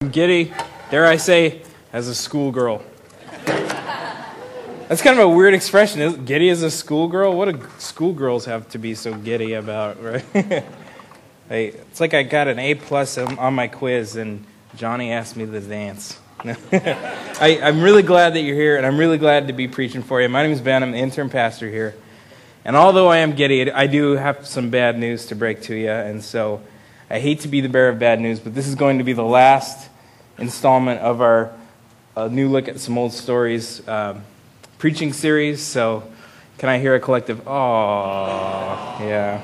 I'm giddy, dare I say, as a schoolgirl. That's kind of a weird expression. Is giddy as a schoolgirl? What do schoolgirls have to be so giddy about, right? hey, it's like I got an A plus on my quiz, and Johnny asked me to dance. I, am really glad that you're here, and I'm really glad to be preaching for you. My name is Ben. I'm the intern pastor here. And although I am giddy, I do have some bad news to break to you. And so I hate to be the bearer of bad news, but this is going to be the last installment of our uh, new look at some old stories um, preaching series. So, can I hear a collective, oh, yeah.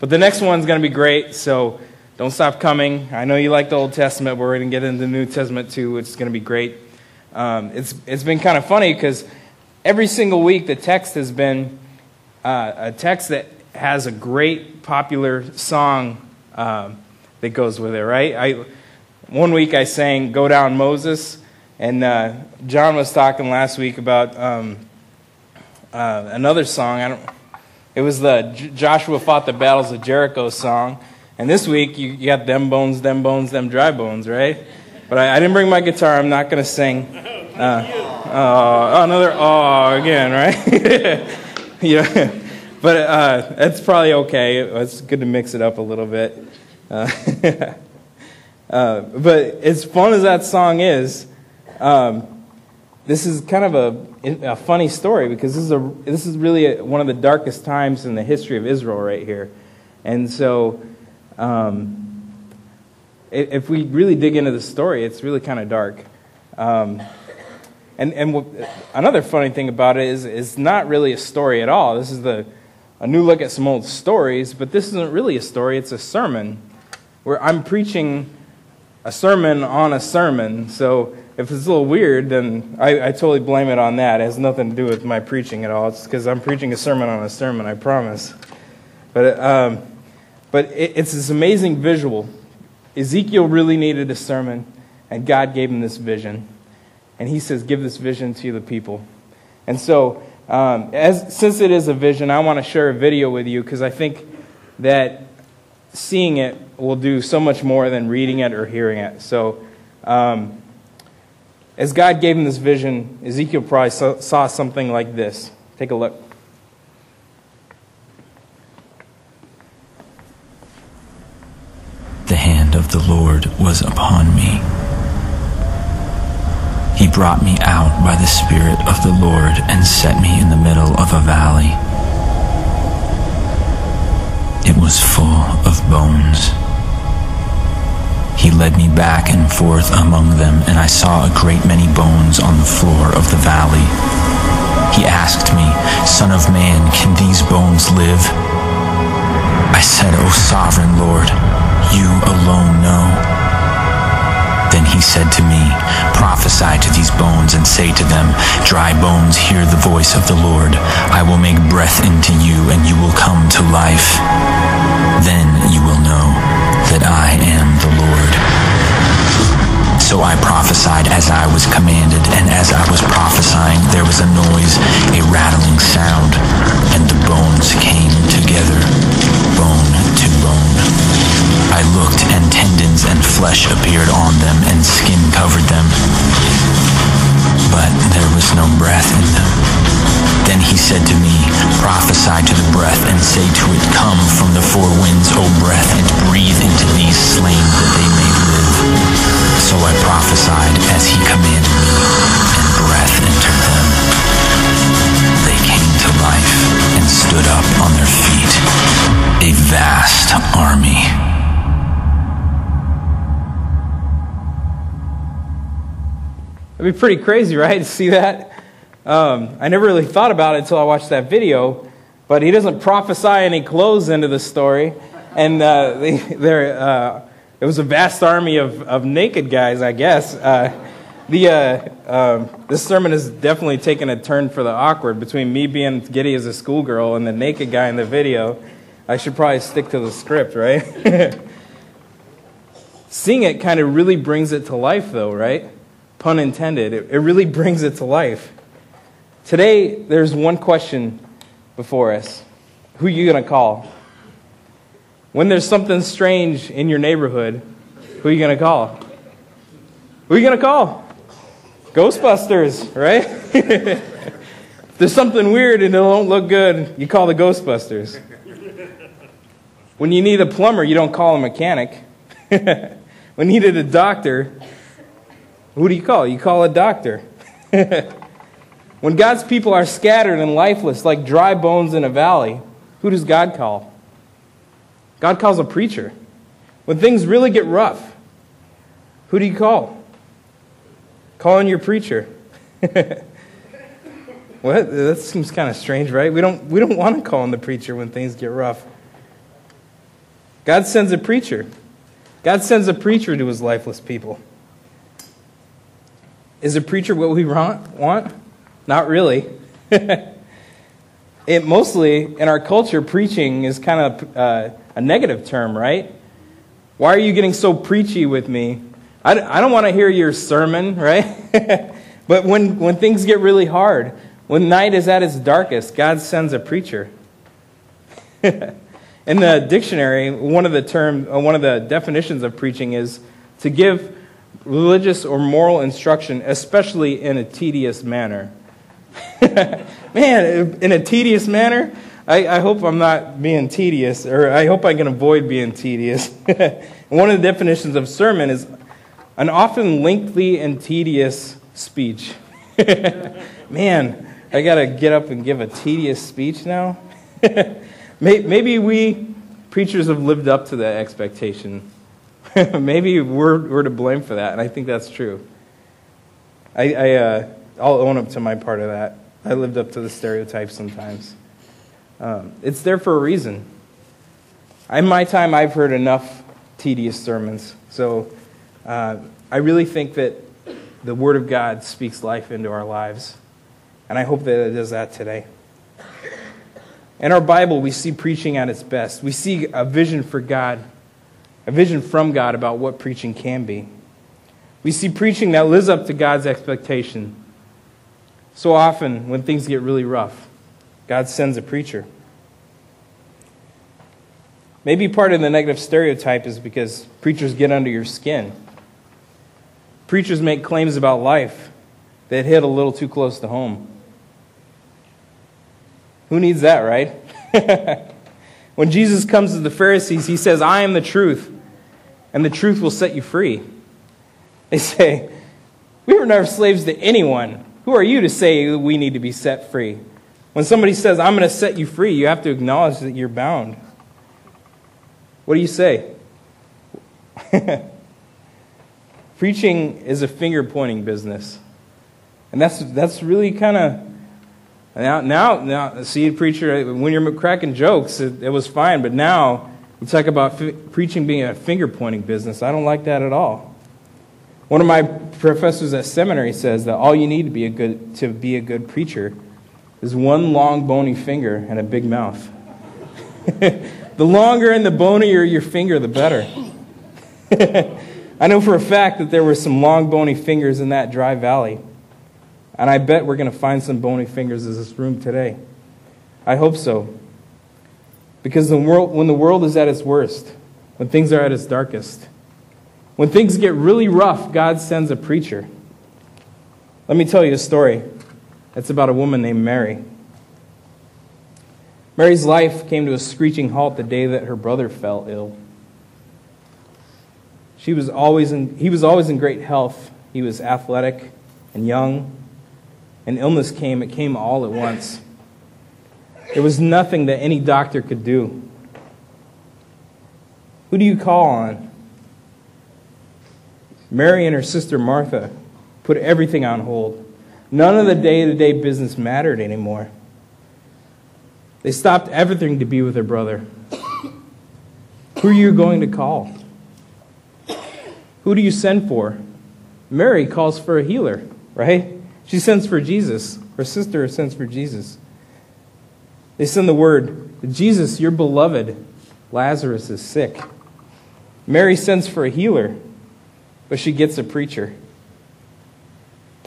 But the next one's going to be great, so don't stop coming. I know you like the Old Testament, but we're going to get into the New Testament too, which is going to be great. Um, it's, it's been kind of funny because every single week the text has been uh, a text that has a great popular song um, that goes with it, right? I, one week I sang Go Down Moses, and uh, John was talking last week about um, uh, another song. I don't, it was the J- Joshua Fought the Battles of Jericho song. And this week you, you got Them Bones, Them Bones, Them Dry Bones, right? But I, I didn't bring my guitar. I'm not going to sing. Uh, oh, another oh again, right? yeah. But uh, that's probably okay. It's good to mix it up a little bit. Uh, but as fun as that song is, um, this is kind of a, a, funny story because this is, a, this is really a, one of the darkest times in the history of Israel right here. And so, um, if we really dig into the story, it's really kind of dark. Um, and and w- another funny thing about it is it's not really a story at all. This is the, a new look at some old stories, but this isn't really a story, it's a sermon where I'm preaching a sermon on a sermon. So if it's a little weird, then I, I totally blame it on that. It has nothing to do with my preaching at all. It's because I'm preaching a sermon on a sermon, I promise. But, um, but it, it's this amazing visual. Ezekiel really needed a sermon, and God gave him this vision. And he says, Give this vision to the people. And so, um, as, since it is a vision, I want to share a video with you because I think that seeing it will do so much more than reading it or hearing it. So, um, as God gave him this vision, Ezekiel probably saw, saw something like this. Take a look. The hand of the Lord was upon me. He brought me out by the Spirit of the Lord and set me in the middle of a valley it was full of bones. He led me back and forth among them, and I saw a great many bones on the floor of the valley. He asked me, Son of man, can these bones live? I said, O sovereign Lord, you alone know. He said to me, Prophesy to these bones and say to them, Dry bones, hear the voice of the Lord. I will make breath into you, and you will come to life. Then you will know that I am the Lord. So I prophesied as I was commanded, and as I was prophesying, there was a noise, a rattling sound, and the bones came together. I looked, and tendons and flesh appeared on them, and skin covered them. But there was no breath in them. Then he said to me, Prophesy to the breath and say to it, Come from the four winds, O breath, and breathe into these slain that they may live. So I prophesied as he commanded me, and breath entered them. They came to life and stood up on their feet, a vast army. That'd be pretty crazy, right? To see that? Um, I never really thought about it until I watched that video, but he doesn't prophesy any clothes into the story. And uh, they, uh, it was a vast army of, of naked guys, I guess. Uh, the, uh, um, this sermon has definitely taken a turn for the awkward between me being giddy as a schoolgirl and the naked guy in the video. I should probably stick to the script, right? Seeing it kind of really brings it to life, though, right? Pun intended. It, it really brings it to life. Today, there's one question before us Who are you going to call? When there's something strange in your neighborhood, who are you going to call? Who are you going to call? Ghostbusters, right? there's something weird and it don't look good, you call the Ghostbusters. When you need a plumber, you don't call a mechanic. when you need a doctor, who do you call? You call a doctor. when God's people are scattered and lifeless like dry bones in a valley, who does God call? God calls a preacher. When things really get rough, who do you call? Call in your preacher. what? That seems kind of strange, right? We don't, we don't want to call in the preacher when things get rough. God sends a preacher. God sends a preacher to his lifeless people. Is a preacher what we want? Not really. it mostly, in our culture, preaching is kind of uh, a negative term, right? Why are you getting so preachy with me? I, I don't want to hear your sermon, right? but when, when things get really hard, when night is at its darkest, God sends a preacher. In the dictionary, one of the term, uh, one of the definitions of preaching is to give religious or moral instruction, especially in a tedious manner. Man, in a tedious manner, I, I, hope I'm not being tedious, or I hope I can avoid being tedious. one of the definitions of sermon is an often lengthy and tedious speech. Man, I got to get up and give a tedious speech now? Maybe we preachers have lived up to that expectation. Maybe we're, we're to blame for that, and I think that's true. I, I, uh, I'll own up to my part of that. I lived up to the stereotype sometimes. Um, it's there for a reason. In my time, I've heard enough tedious sermons. So uh, I really think that the Word of God speaks life into our lives. And I hope that it does that today. In our Bible, we see preaching at its best. We see a vision for God, a vision from God about what preaching can be. We see preaching that lives up to God's expectation. So often, when things get really rough, God sends a preacher. Maybe part of the negative stereotype is because preachers get under your skin. Preachers make claims about life that hit a little too close to home. Who needs that, right? when Jesus comes to the Pharisees, he says, I am the truth, and the truth will set you free. They say, We were never slaves to anyone. Who are you to say we need to be set free? When somebody says, I'm going to set you free, you have to acknowledge that you're bound. What do you say? Preaching is a finger pointing business. And that's, that's really kind of now, now, now, see, preacher, when you're cracking jokes, it, it was fine, but now you talk about f- preaching being a finger pointing business. I don't like that at all. One of my professors at seminary says that all you need to be a good, to be a good preacher is one long bony finger and a big mouth. the longer and the bonier your finger, the better. I know for a fact that there were some long bony fingers in that dry valley. And I bet we're going to find some bony fingers in this room today. I hope so. Because the world, when the world is at its worst, when things are at its darkest, when things get really rough, God sends a preacher. Let me tell you a story. It's about a woman named Mary. Mary's life came to a screeching halt the day that her brother fell ill. She was always in, he was always in great health. He was athletic and young and illness came, it came all at once. There was nothing that any doctor could do. Who do you call on? Mary and her sister Martha put everything on hold. None of the day to day business mattered anymore. They stopped everything to be with their brother. Who are you going to call? Who do you send for? Mary calls for a healer, right? She sends for Jesus. Her sister sends for Jesus. They send the word Jesus, your beloved, Lazarus is sick. Mary sends for a healer, but she gets a preacher.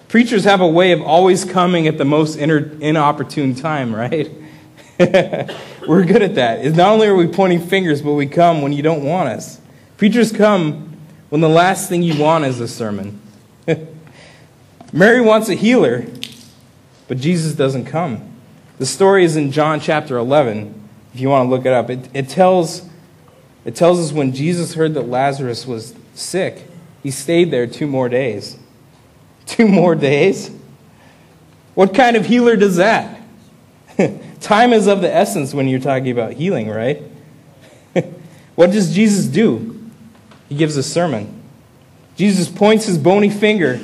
Preachers have a way of always coming at the most inopportune time, right? We're good at that. It's not only are we pointing fingers, but we come when you don't want us. Preachers come when the last thing you want is a sermon. Mary wants a healer, but Jesus doesn't come. The story is in John chapter 11, if you want to look it up. It, it, tells, it tells us when Jesus heard that Lazarus was sick, he stayed there two more days. Two more days? What kind of healer does that? Time is of the essence when you're talking about healing, right? what does Jesus do? He gives a sermon. Jesus points his bony finger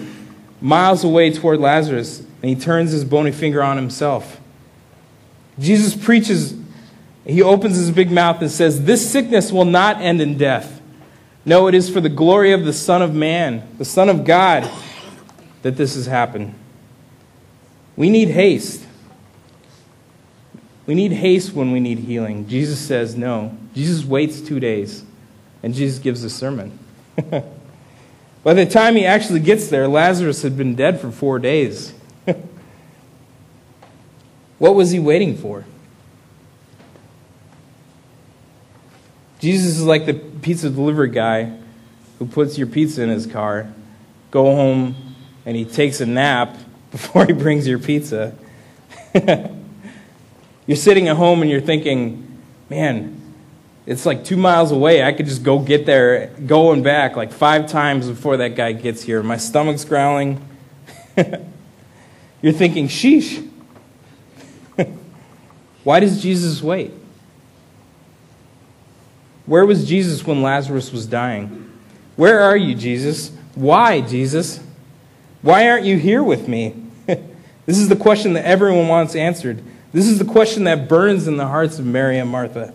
miles away toward Lazarus, and he turns his bony finger on himself. Jesus preaches, he opens his big mouth and says, This sickness will not end in death. No, it is for the glory of the Son of Man, the Son of God, that this has happened. We need haste. We need haste when we need healing. Jesus says no. Jesus waits two days, and Jesus gives a sermon. By the time he actually gets there, Lazarus had been dead for four days. What was he waiting for? Jesus is like the pizza delivery guy who puts your pizza in his car, go home, and he takes a nap before he brings your pizza. you're sitting at home and you're thinking, man, it's like two miles away. I could just go get there, go and back like five times before that guy gets here. My stomach's growling. You're thinking, sheesh. Why does Jesus wait? Where was Jesus when Lazarus was dying? Where are you, Jesus? Why, Jesus? Why aren't you here with me? this is the question that everyone wants answered. This is the question that burns in the hearts of Mary and Martha.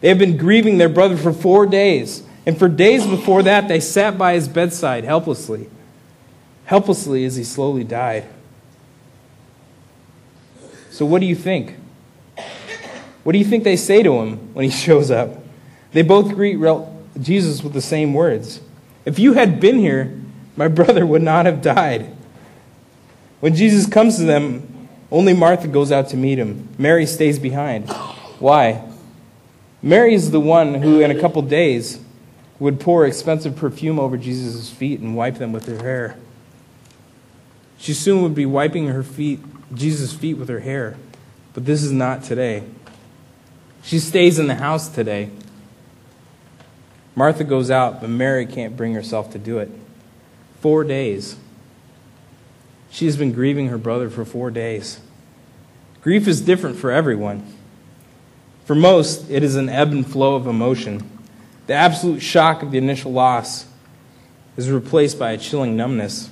They have been grieving their brother for four days. And for days before that, they sat by his bedside helplessly, helplessly as he slowly died. So, what do you think? What do you think they say to him when he shows up? They both greet Jesus with the same words If you had been here, my brother would not have died. When Jesus comes to them, only Martha goes out to meet him. Mary stays behind. Why? Mary is the one who, in a couple days, would pour expensive perfume over Jesus' feet and wipe them with her hair. She soon would be wiping her feet, Jesus' feet with her hair. But this is not today. She stays in the house today. Martha goes out, but Mary can't bring herself to do it. Four days. She has been grieving her brother for four days. Grief is different for everyone. For most, it is an ebb and flow of emotion. The absolute shock of the initial loss is replaced by a chilling numbness.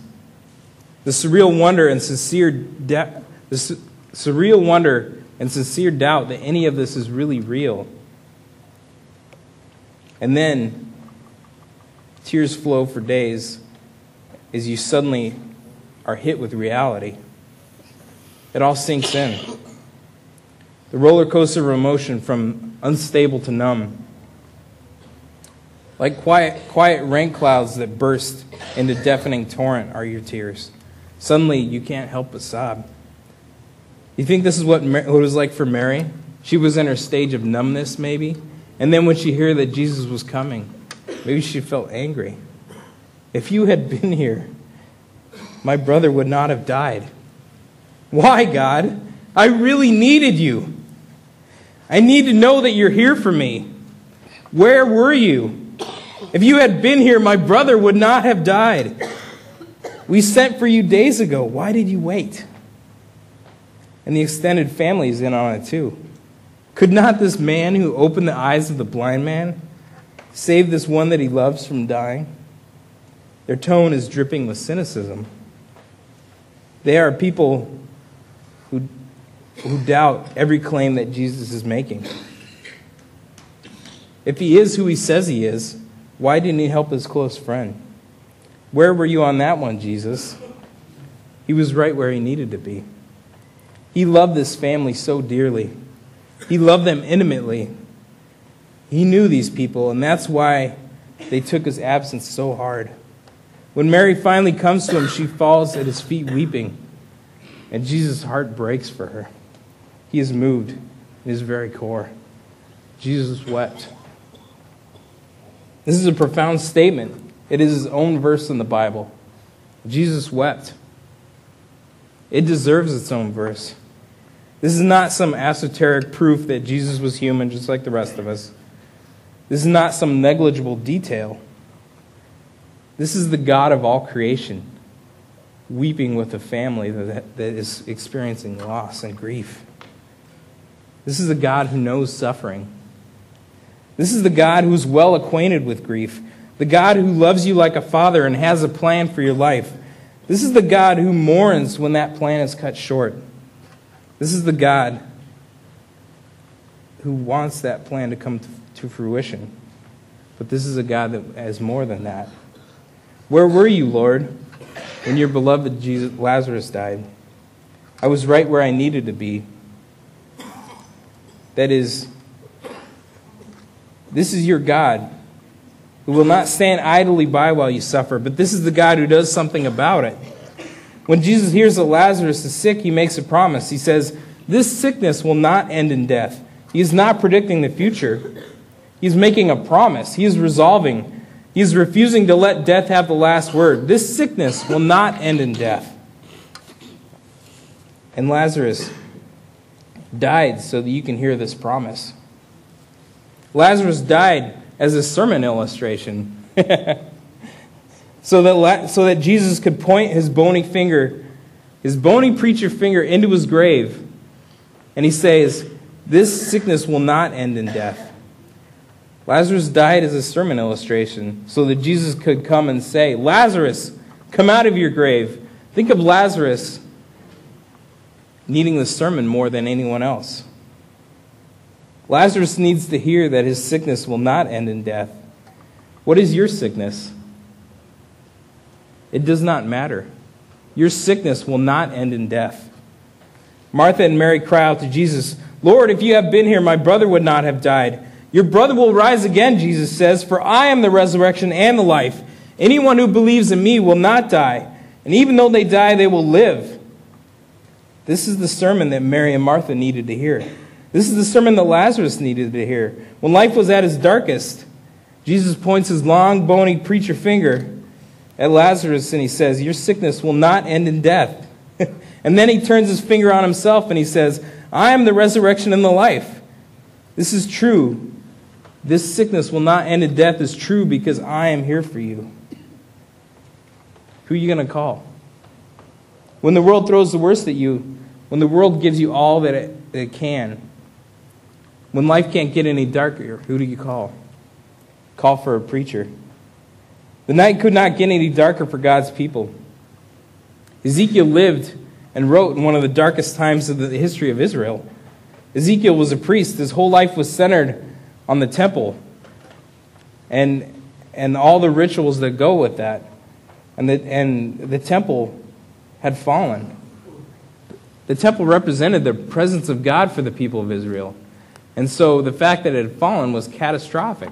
The surreal wonder and sincere de- the su- surreal wonder and sincere doubt that any of this is really real. And then tears flow for days as you suddenly are hit with reality. It all sinks in the roller coaster of emotion from unstable to numb. Like quiet, quiet rain clouds that burst into deafening torrent are your tears. Suddenly, you can't help but sob. You think this is what, what it was like for Mary? She was in her stage of numbness, maybe. And then when she heard that Jesus was coming, maybe she felt angry. If you had been here, my brother would not have died. Why, God? I really needed you. I need to know that you're here for me. Where were you? If you had been here, my brother would not have died. We sent for you days ago. Why did you wait? And the extended family is in on it too. Could not this man who opened the eyes of the blind man save this one that he loves from dying? Their tone is dripping with cynicism. They are people who who doubt every claim that Jesus is making. If he is who he says he is, why didn't he help his close friend? Where were you on that one, Jesus? He was right where he needed to be. He loved this family so dearly. He loved them intimately. He knew these people, and that's why they took his absence so hard. When Mary finally comes to him, she falls at his feet weeping, and Jesus' heart breaks for her. He is moved in his very core. Jesus wept. This is a profound statement. It is his own verse in the Bible. Jesus wept. It deserves its own verse. This is not some esoteric proof that Jesus was human just like the rest of us. This is not some negligible detail. This is the God of all creation weeping with a family that, that is experiencing loss and grief. This is a God who knows suffering. This is the God who's well acquainted with grief, the God who loves you like a father and has a plan for your life. This is the God who mourns when that plan is cut short. This is the God who wants that plan to come to fruition. But this is a God that has more than that. Where were you, Lord, when your beloved Jesus, Lazarus died? I was right where I needed to be. That is, this is your God who will not stand idly by while you suffer, but this is the God who does something about it. When Jesus hears that Lazarus is sick, he makes a promise. He says, This sickness will not end in death. He is not predicting the future. He's making a promise. He is resolving. He is refusing to let death have the last word. This sickness will not end in death. And Lazarus died so that you can hear this promise. Lazarus died as a sermon illustration. so, that, so that Jesus could point his bony finger, his bony preacher finger, into his grave. And he says, This sickness will not end in death. Lazarus died as a sermon illustration so that Jesus could come and say, Lazarus, come out of your grave. Think of Lazarus needing the sermon more than anyone else. Lazarus needs to hear that his sickness will not end in death. What is your sickness? It does not matter. Your sickness will not end in death. Martha and Mary cry out to Jesus, Lord, if you have been here, my brother would not have died. Your brother will rise again, Jesus says, for I am the resurrection and the life. Anyone who believes in me will not die, and even though they die, they will live. This is the sermon that Mary and Martha needed to hear. This is the sermon that Lazarus needed to hear. When life was at its darkest, Jesus points his long, bony preacher finger at Lazarus and he says, Your sickness will not end in death. and then he turns his finger on himself and he says, I am the resurrection and the life. This is true. This sickness will not end in death is true because I am here for you. Who are you going to call? When the world throws the worst at you, when the world gives you all that it, that it can, when life can't get any darker, who do you call? Call for a preacher. The night could not get any darker for God's people. Ezekiel lived and wrote in one of the darkest times of the history of Israel. Ezekiel was a priest. His whole life was centered on the temple and, and all the rituals that go with that. And the, and the temple had fallen. The temple represented the presence of God for the people of Israel. And so the fact that it had fallen was catastrophic.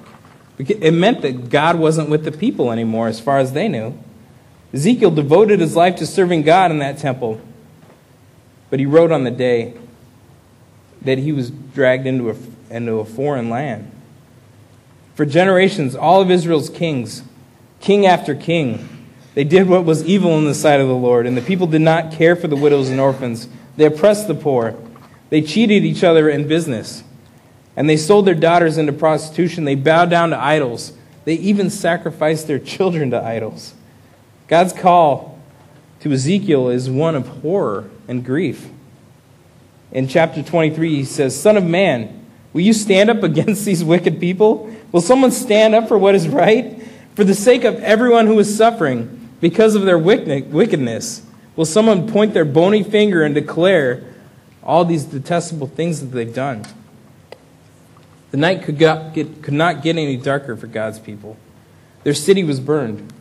It meant that God wasn't with the people anymore, as far as they knew. Ezekiel devoted his life to serving God in that temple. But he wrote on the day that he was dragged into a, into a foreign land. For generations, all of Israel's kings, king after king, they did what was evil in the sight of the Lord, and the people did not care for the widows and orphans. They oppressed the poor. They cheated each other in business. And they sold their daughters into prostitution. They bowed down to idols. They even sacrificed their children to idols. God's call to Ezekiel is one of horror and grief. In chapter 23, he says, Son of man, will you stand up against these wicked people? Will someone stand up for what is right? For the sake of everyone who is suffering because of their wickedness, will someone point their bony finger and declare all these detestable things that they've done? The night could, get, could not get any darker for God's people. Their city was burned,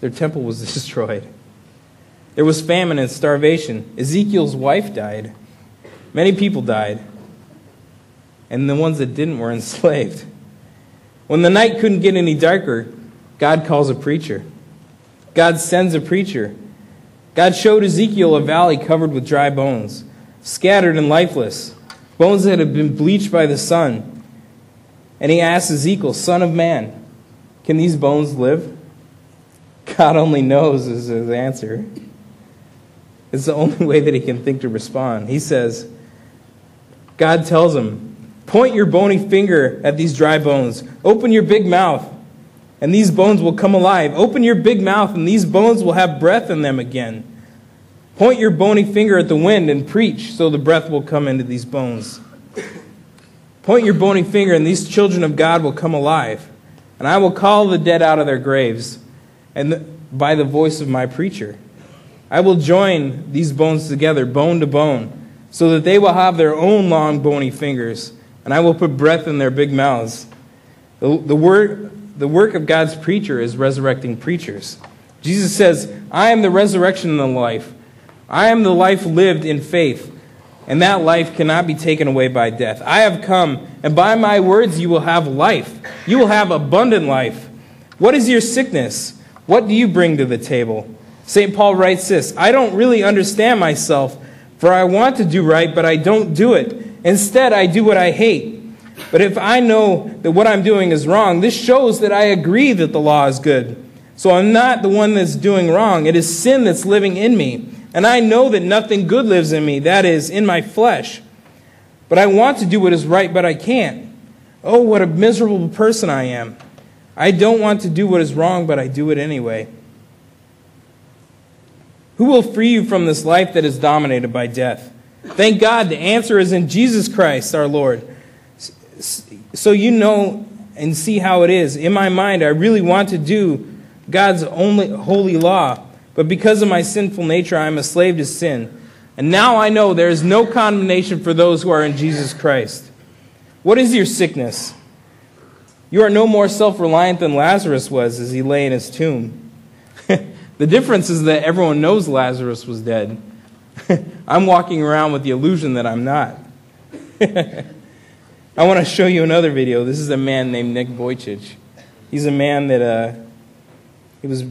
their temple was destroyed. There was famine and starvation. Ezekiel's wife died. Many people died. And the ones that didn't were enslaved. When the night couldn't get any darker, God calls a preacher. God sends a preacher. God showed Ezekiel a valley covered with dry bones, scattered and lifeless, bones that had been bleached by the sun. And he asks Ezekiel, Son of man, can these bones live? God only knows is his answer. It's the only way that he can think to respond. He says, God tells him, Point your bony finger at these dry bones. Open your big mouth, and these bones will come alive. Open your big mouth, and these bones will have breath in them again. Point your bony finger at the wind and preach, so the breath will come into these bones. Point your bony finger, and these children of God will come alive. And I will call the dead out of their graves, and by the voice of my preacher. I will join these bones together, bone to bone, so that they will have their own long bony fingers, and I will put breath in their big mouths. The, the, word, the work of God's preacher is resurrecting preachers. Jesus says, I am the resurrection and the life. I am the life lived in faith, and that life cannot be taken away by death. I have come, and by my words you will have life. You will have abundant life. What is your sickness? What do you bring to the table? St. Paul writes this I don't really understand myself, for I want to do right, but I don't do it. Instead, I do what I hate. But if I know that what I'm doing is wrong, this shows that I agree that the law is good. So I'm not the one that's doing wrong. It is sin that's living in me. And I know that nothing good lives in me, that is, in my flesh. But I want to do what is right, but I can't. Oh, what a miserable person I am. I don't want to do what is wrong, but I do it anyway. Who will free you from this life that is dominated by death? Thank God the answer is in Jesus Christ our Lord. So you know and see how it is. In my mind, I really want to do God's only holy law, but because of my sinful nature, I am a slave to sin. And now I know there is no condemnation for those who are in Jesus Christ. What is your sickness? You are no more self reliant than Lazarus was as he lay in his tomb. The difference is that everyone knows Lazarus was dead. I'm walking around with the illusion that I'm not. I want to show you another video. This is a man named Nick Vujicic. He's a man that uh, he was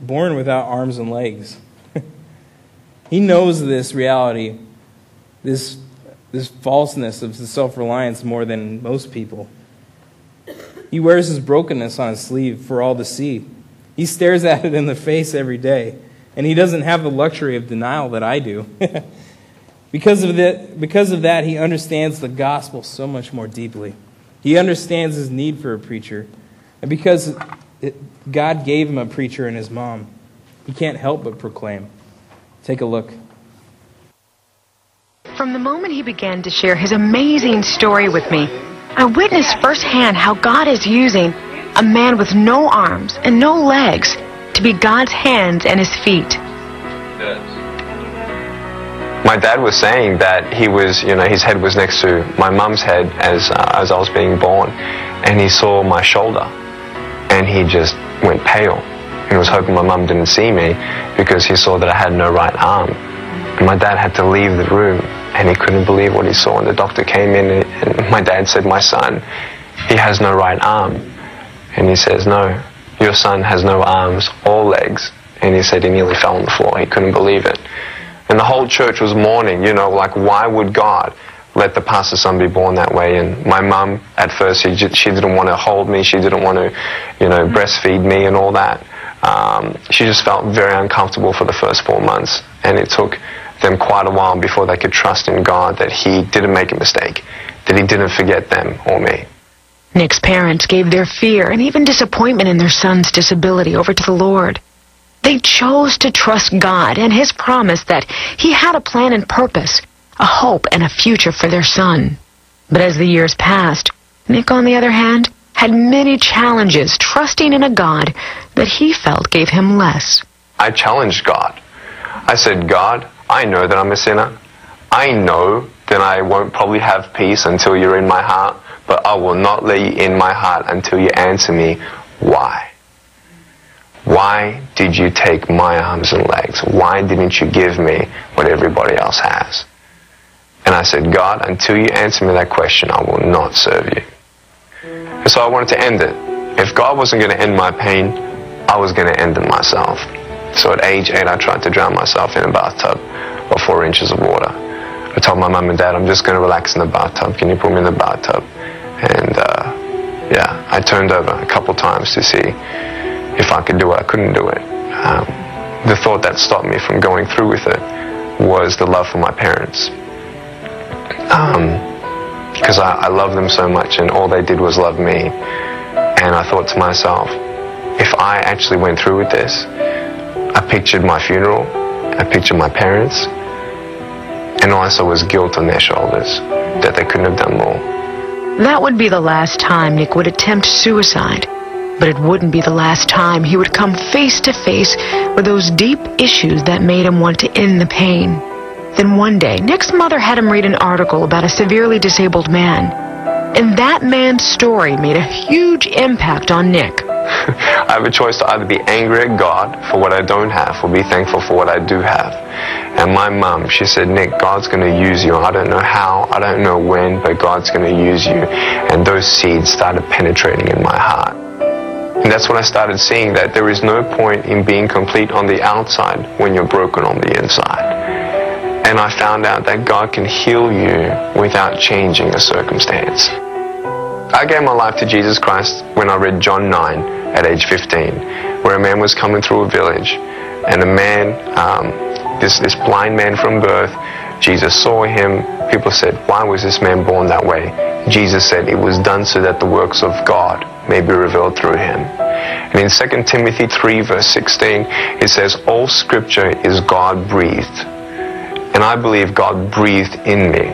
born without arms and legs. he knows this reality, this, this falseness of self reliance more than most people. He wears his brokenness on his sleeve for all to see. He stares at it in the face every day, and he doesn't have the luxury of denial that I do. because, of that, because of that, he understands the gospel so much more deeply. He understands his need for a preacher. And because it, God gave him a preacher and his mom, he can't help but proclaim. Take a look. From the moment he began to share his amazing story with me, I witnessed firsthand how God is using a man with no arms and no legs to be God's hands and his feet. My dad was saying that he was, you know, his head was next to my mum's head as uh, as I was being born, and he saw my shoulder, and he just went pale. He was hoping my mum didn't see me because he saw that I had no right arm. And my dad had to leave the room, and he couldn't believe what he saw. And the doctor came in, and my dad said, "My son, he has no right arm." And he says, No, your son has no arms or legs. And he said he nearly fell on the floor. He couldn't believe it. And the whole church was mourning, you know, like, why would God let the pastor's son be born that way? And my mum, at first, she, she didn't want to hold me. She didn't want to, you know, breastfeed me and all that. Um, she just felt very uncomfortable for the first four months. And it took them quite a while before they could trust in God that He didn't make a mistake, that He didn't forget them or me. Nick's parents gave their fear and even disappointment in their son's disability over to the Lord. They chose to trust God and His promise that He had a plan and purpose, a hope and a future for their son. But as the years passed, Nick, on the other hand, had many challenges trusting in a God that he felt gave him less. I challenged God. I said, God, I know that I'm a sinner. I know that I won't probably have peace until you're in my heart but I will not let you in my heart until you answer me why. Why did you take my arms and legs? Why didn't you give me what everybody else has? And I said, God, until you answer me that question, I will not serve you. And so I wanted to end it. If God wasn't going to end my pain, I was going to end it myself. So at age eight, I tried to drown myself in a bathtub of four inches of water. I told my mum and dad, I'm just going to relax in the bathtub. Can you put me in the bathtub? And uh, yeah, I turned over a couple times to see if I could do it. I couldn't do it. um, the thought that stopped me from going through with it was the love for my parents. Um, because I, I love them so much, and all they did was love me. And I thought to myself, if I actually went through with this, I pictured my funeral, I pictured my parents, and all I saw was guilt on their shoulders that they couldn't have done more. That would be the last time Nick would attempt suicide. But it wouldn't be the last time he would come face to face with those deep issues that made him want to end the pain. Then one day, Nick's mother had him read an article about a severely disabled man. And that man's story made a huge impact on Nick. I have a choice to either be angry at God for what I don't have or be thankful for what I do have. And my mom, she said, Nick, God's going to use you. I don't know how, I don't know when, but God's going to use you. And those seeds started penetrating in my heart. And that's when I started seeing that there is no point in being complete on the outside when you're broken on the inside. And I found out that God can heal you without changing a circumstance. I gave my life to Jesus Christ when I read John 9 at age 15, where a man was coming through a village, and a man, um, this, this blind man from birth, Jesus saw him. People said, Why was this man born that way? Jesus said, It was done so that the works of God may be revealed through him. And in 2 Timothy 3, verse 16, it says, All scripture is God breathed. And I believe God breathed in me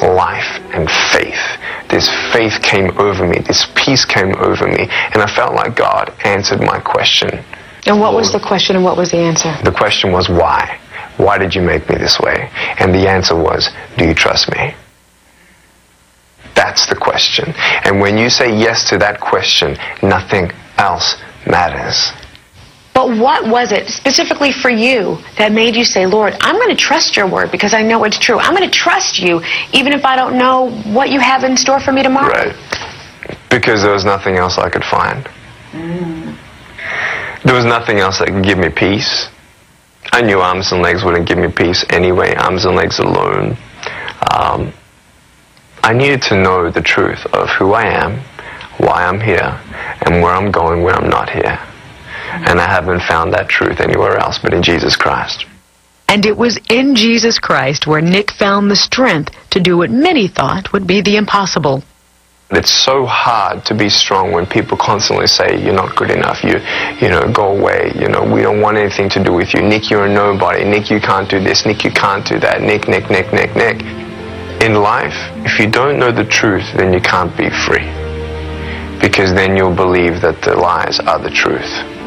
life and faith. This faith came over me, this peace came over me, and I felt like God answered my question. And what was the question and what was the answer? The question was, Why? Why did you make me this way? And the answer was, Do you trust me? That's the question. And when you say yes to that question, nothing else matters. But what was it specifically for you that made you say, Lord, I'm going to trust your word because I know it's true. I'm going to trust you even if I don't know what you have in store for me tomorrow? Right. Because there was nothing else I could find. There was nothing else that could give me peace. I knew arms and legs wouldn't give me peace anyway, arms and legs alone. Um, I needed to know the truth of who I am, why I'm here, and where I'm going when I'm not here. And I haven't found that truth anywhere else but in Jesus Christ. And it was in Jesus Christ where Nick found the strength to do what many thought would be the impossible. It's so hard to be strong when people constantly say you're not good enough. You, you know, go away. You know, we don't want anything to do with you. Nick, you're a nobody. Nick, you can't do this. Nick, you can't do that. Nick, Nick, Nick, Nick, Nick. In life, if you don't know the truth, then you can't be free. Because then you'll believe that the lies are the truth.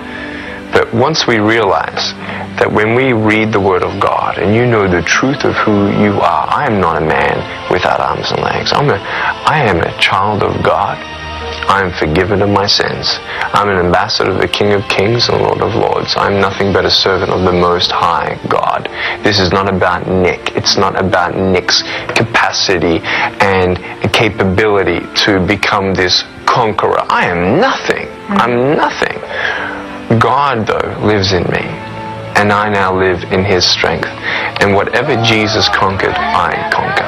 But once we realize that when we read the Word of God and you know the truth of who you are, I am not a man without arms and legs. I'm a, I am a child of God. I am forgiven of my sins. I'm an ambassador of the King of Kings and Lord of Lords. I'm nothing but a servant of the Most High God. This is not about Nick. It's not about Nick's capacity and capability to become this conqueror. I am nothing. I'm nothing. God, though, lives in me. And I now live in his strength. And whatever Jesus conquered, I conquer.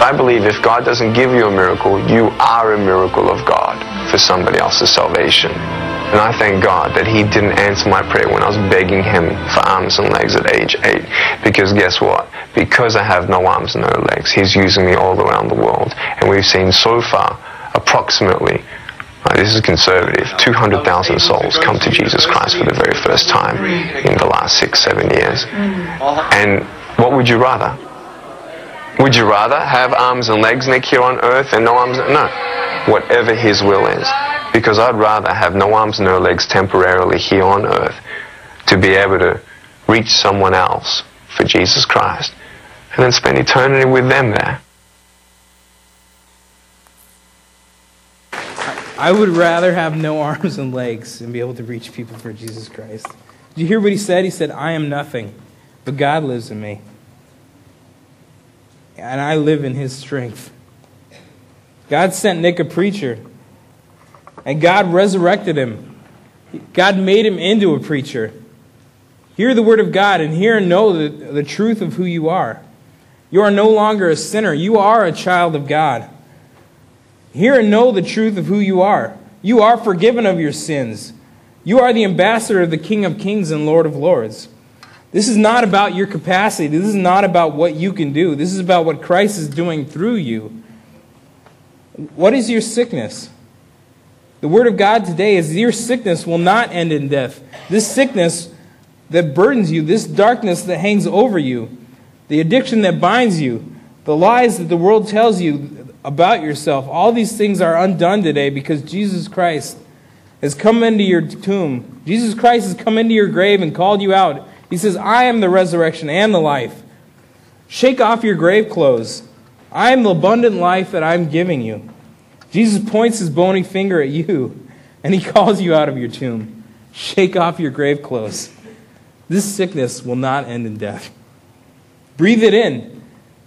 I believe if God doesn't give you a miracle, you are a miracle of God for somebody else's salvation. And I thank God that He didn't answer my prayer when I was begging Him for arms and legs at age eight. Because guess what? Because I have no arms and no legs, He's using me all around the world. And we've seen so far approximately Right, this is conservative. 200,000 souls come to Jesus Christ for the very first time in the last six, seven years. And what would you rather? Would you rather have arms and legs, Nick, here on earth and no arms? No. Whatever His will is. Because I'd rather have no arms, and no legs temporarily here on earth to be able to reach someone else for Jesus Christ and then spend eternity with them there. I would rather have no arms and legs and be able to reach people for Jesus Christ. Did you hear what he said? He said, I am nothing, but God lives in me. And I live in his strength. God sent Nick a preacher, and God resurrected him. God made him into a preacher. Hear the word of God and hear and know the, the truth of who you are. You are no longer a sinner, you are a child of God. Hear and know the truth of who you are. You are forgiven of your sins. You are the ambassador of the King of Kings and Lord of Lords. This is not about your capacity. This is not about what you can do. This is about what Christ is doing through you. What is your sickness? The word of God today is your sickness will not end in death. This sickness that burdens you, this darkness that hangs over you, the addiction that binds you, the lies that the world tells you about yourself, all these things are undone today because Jesus Christ has come into your tomb. Jesus Christ has come into your grave and called you out. He says, I am the resurrection and the life. Shake off your grave clothes. I am the abundant life that I'm giving you. Jesus points his bony finger at you and he calls you out of your tomb. Shake off your grave clothes. This sickness will not end in death. Breathe it in.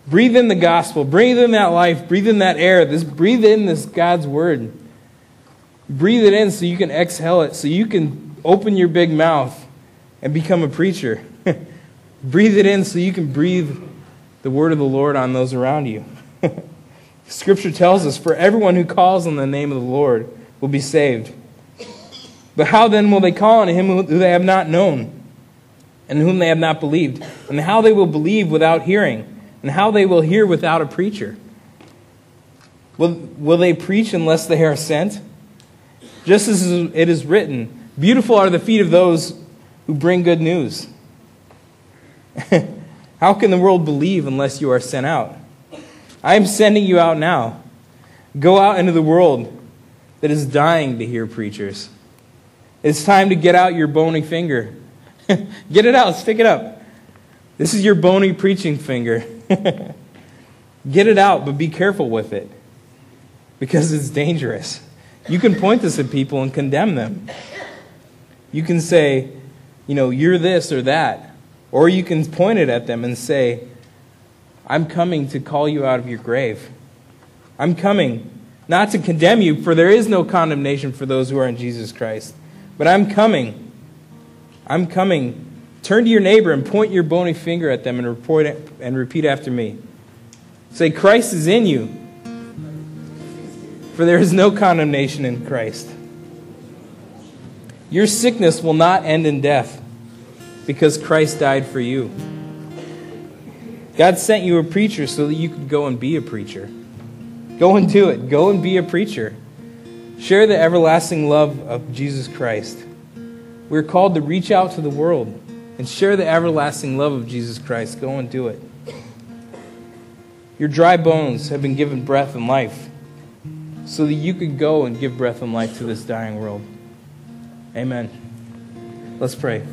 Breathe in the gospel. Breathe in that life. Breathe in that air. This, breathe in this God's word. Breathe it in so you can exhale it, so you can open your big mouth and become a preacher. breathe it in so you can breathe the word of the Lord on those around you. Scripture tells us, For everyone who calls on the name of the Lord will be saved. But how then will they call on him who they have not known, and whom they have not believed? And how they will believe without hearing, and how they will hear without a preacher? Will, will they preach unless they are sent? Just as it is written, Beautiful are the feet of those who bring good news. How can the world believe unless you are sent out? I am sending you out now. Go out into the world that is dying to hear preachers. It's time to get out your bony finger. get it out, stick it up. This is your bony preaching finger. get it out, but be careful with it because it's dangerous. You can point this at people and condemn them. You can say, you know, you're this or that. Or you can point it at them and say, I'm coming to call you out of your grave. I'm coming not to condemn you, for there is no condemnation for those who are in Jesus Christ. But I'm coming. I'm coming. Turn to your neighbor and point your bony finger at them and, report and repeat after me. Say, Christ is in you, for there is no condemnation in Christ. Your sickness will not end in death because Christ died for you. God sent you a preacher so that you could go and be a preacher. Go and do it. Go and be a preacher. Share the everlasting love of Jesus Christ. We're called to reach out to the world and share the everlasting love of Jesus Christ. Go and do it. Your dry bones have been given breath and life so that you could go and give breath and life to this dying world. Amen. Let's pray.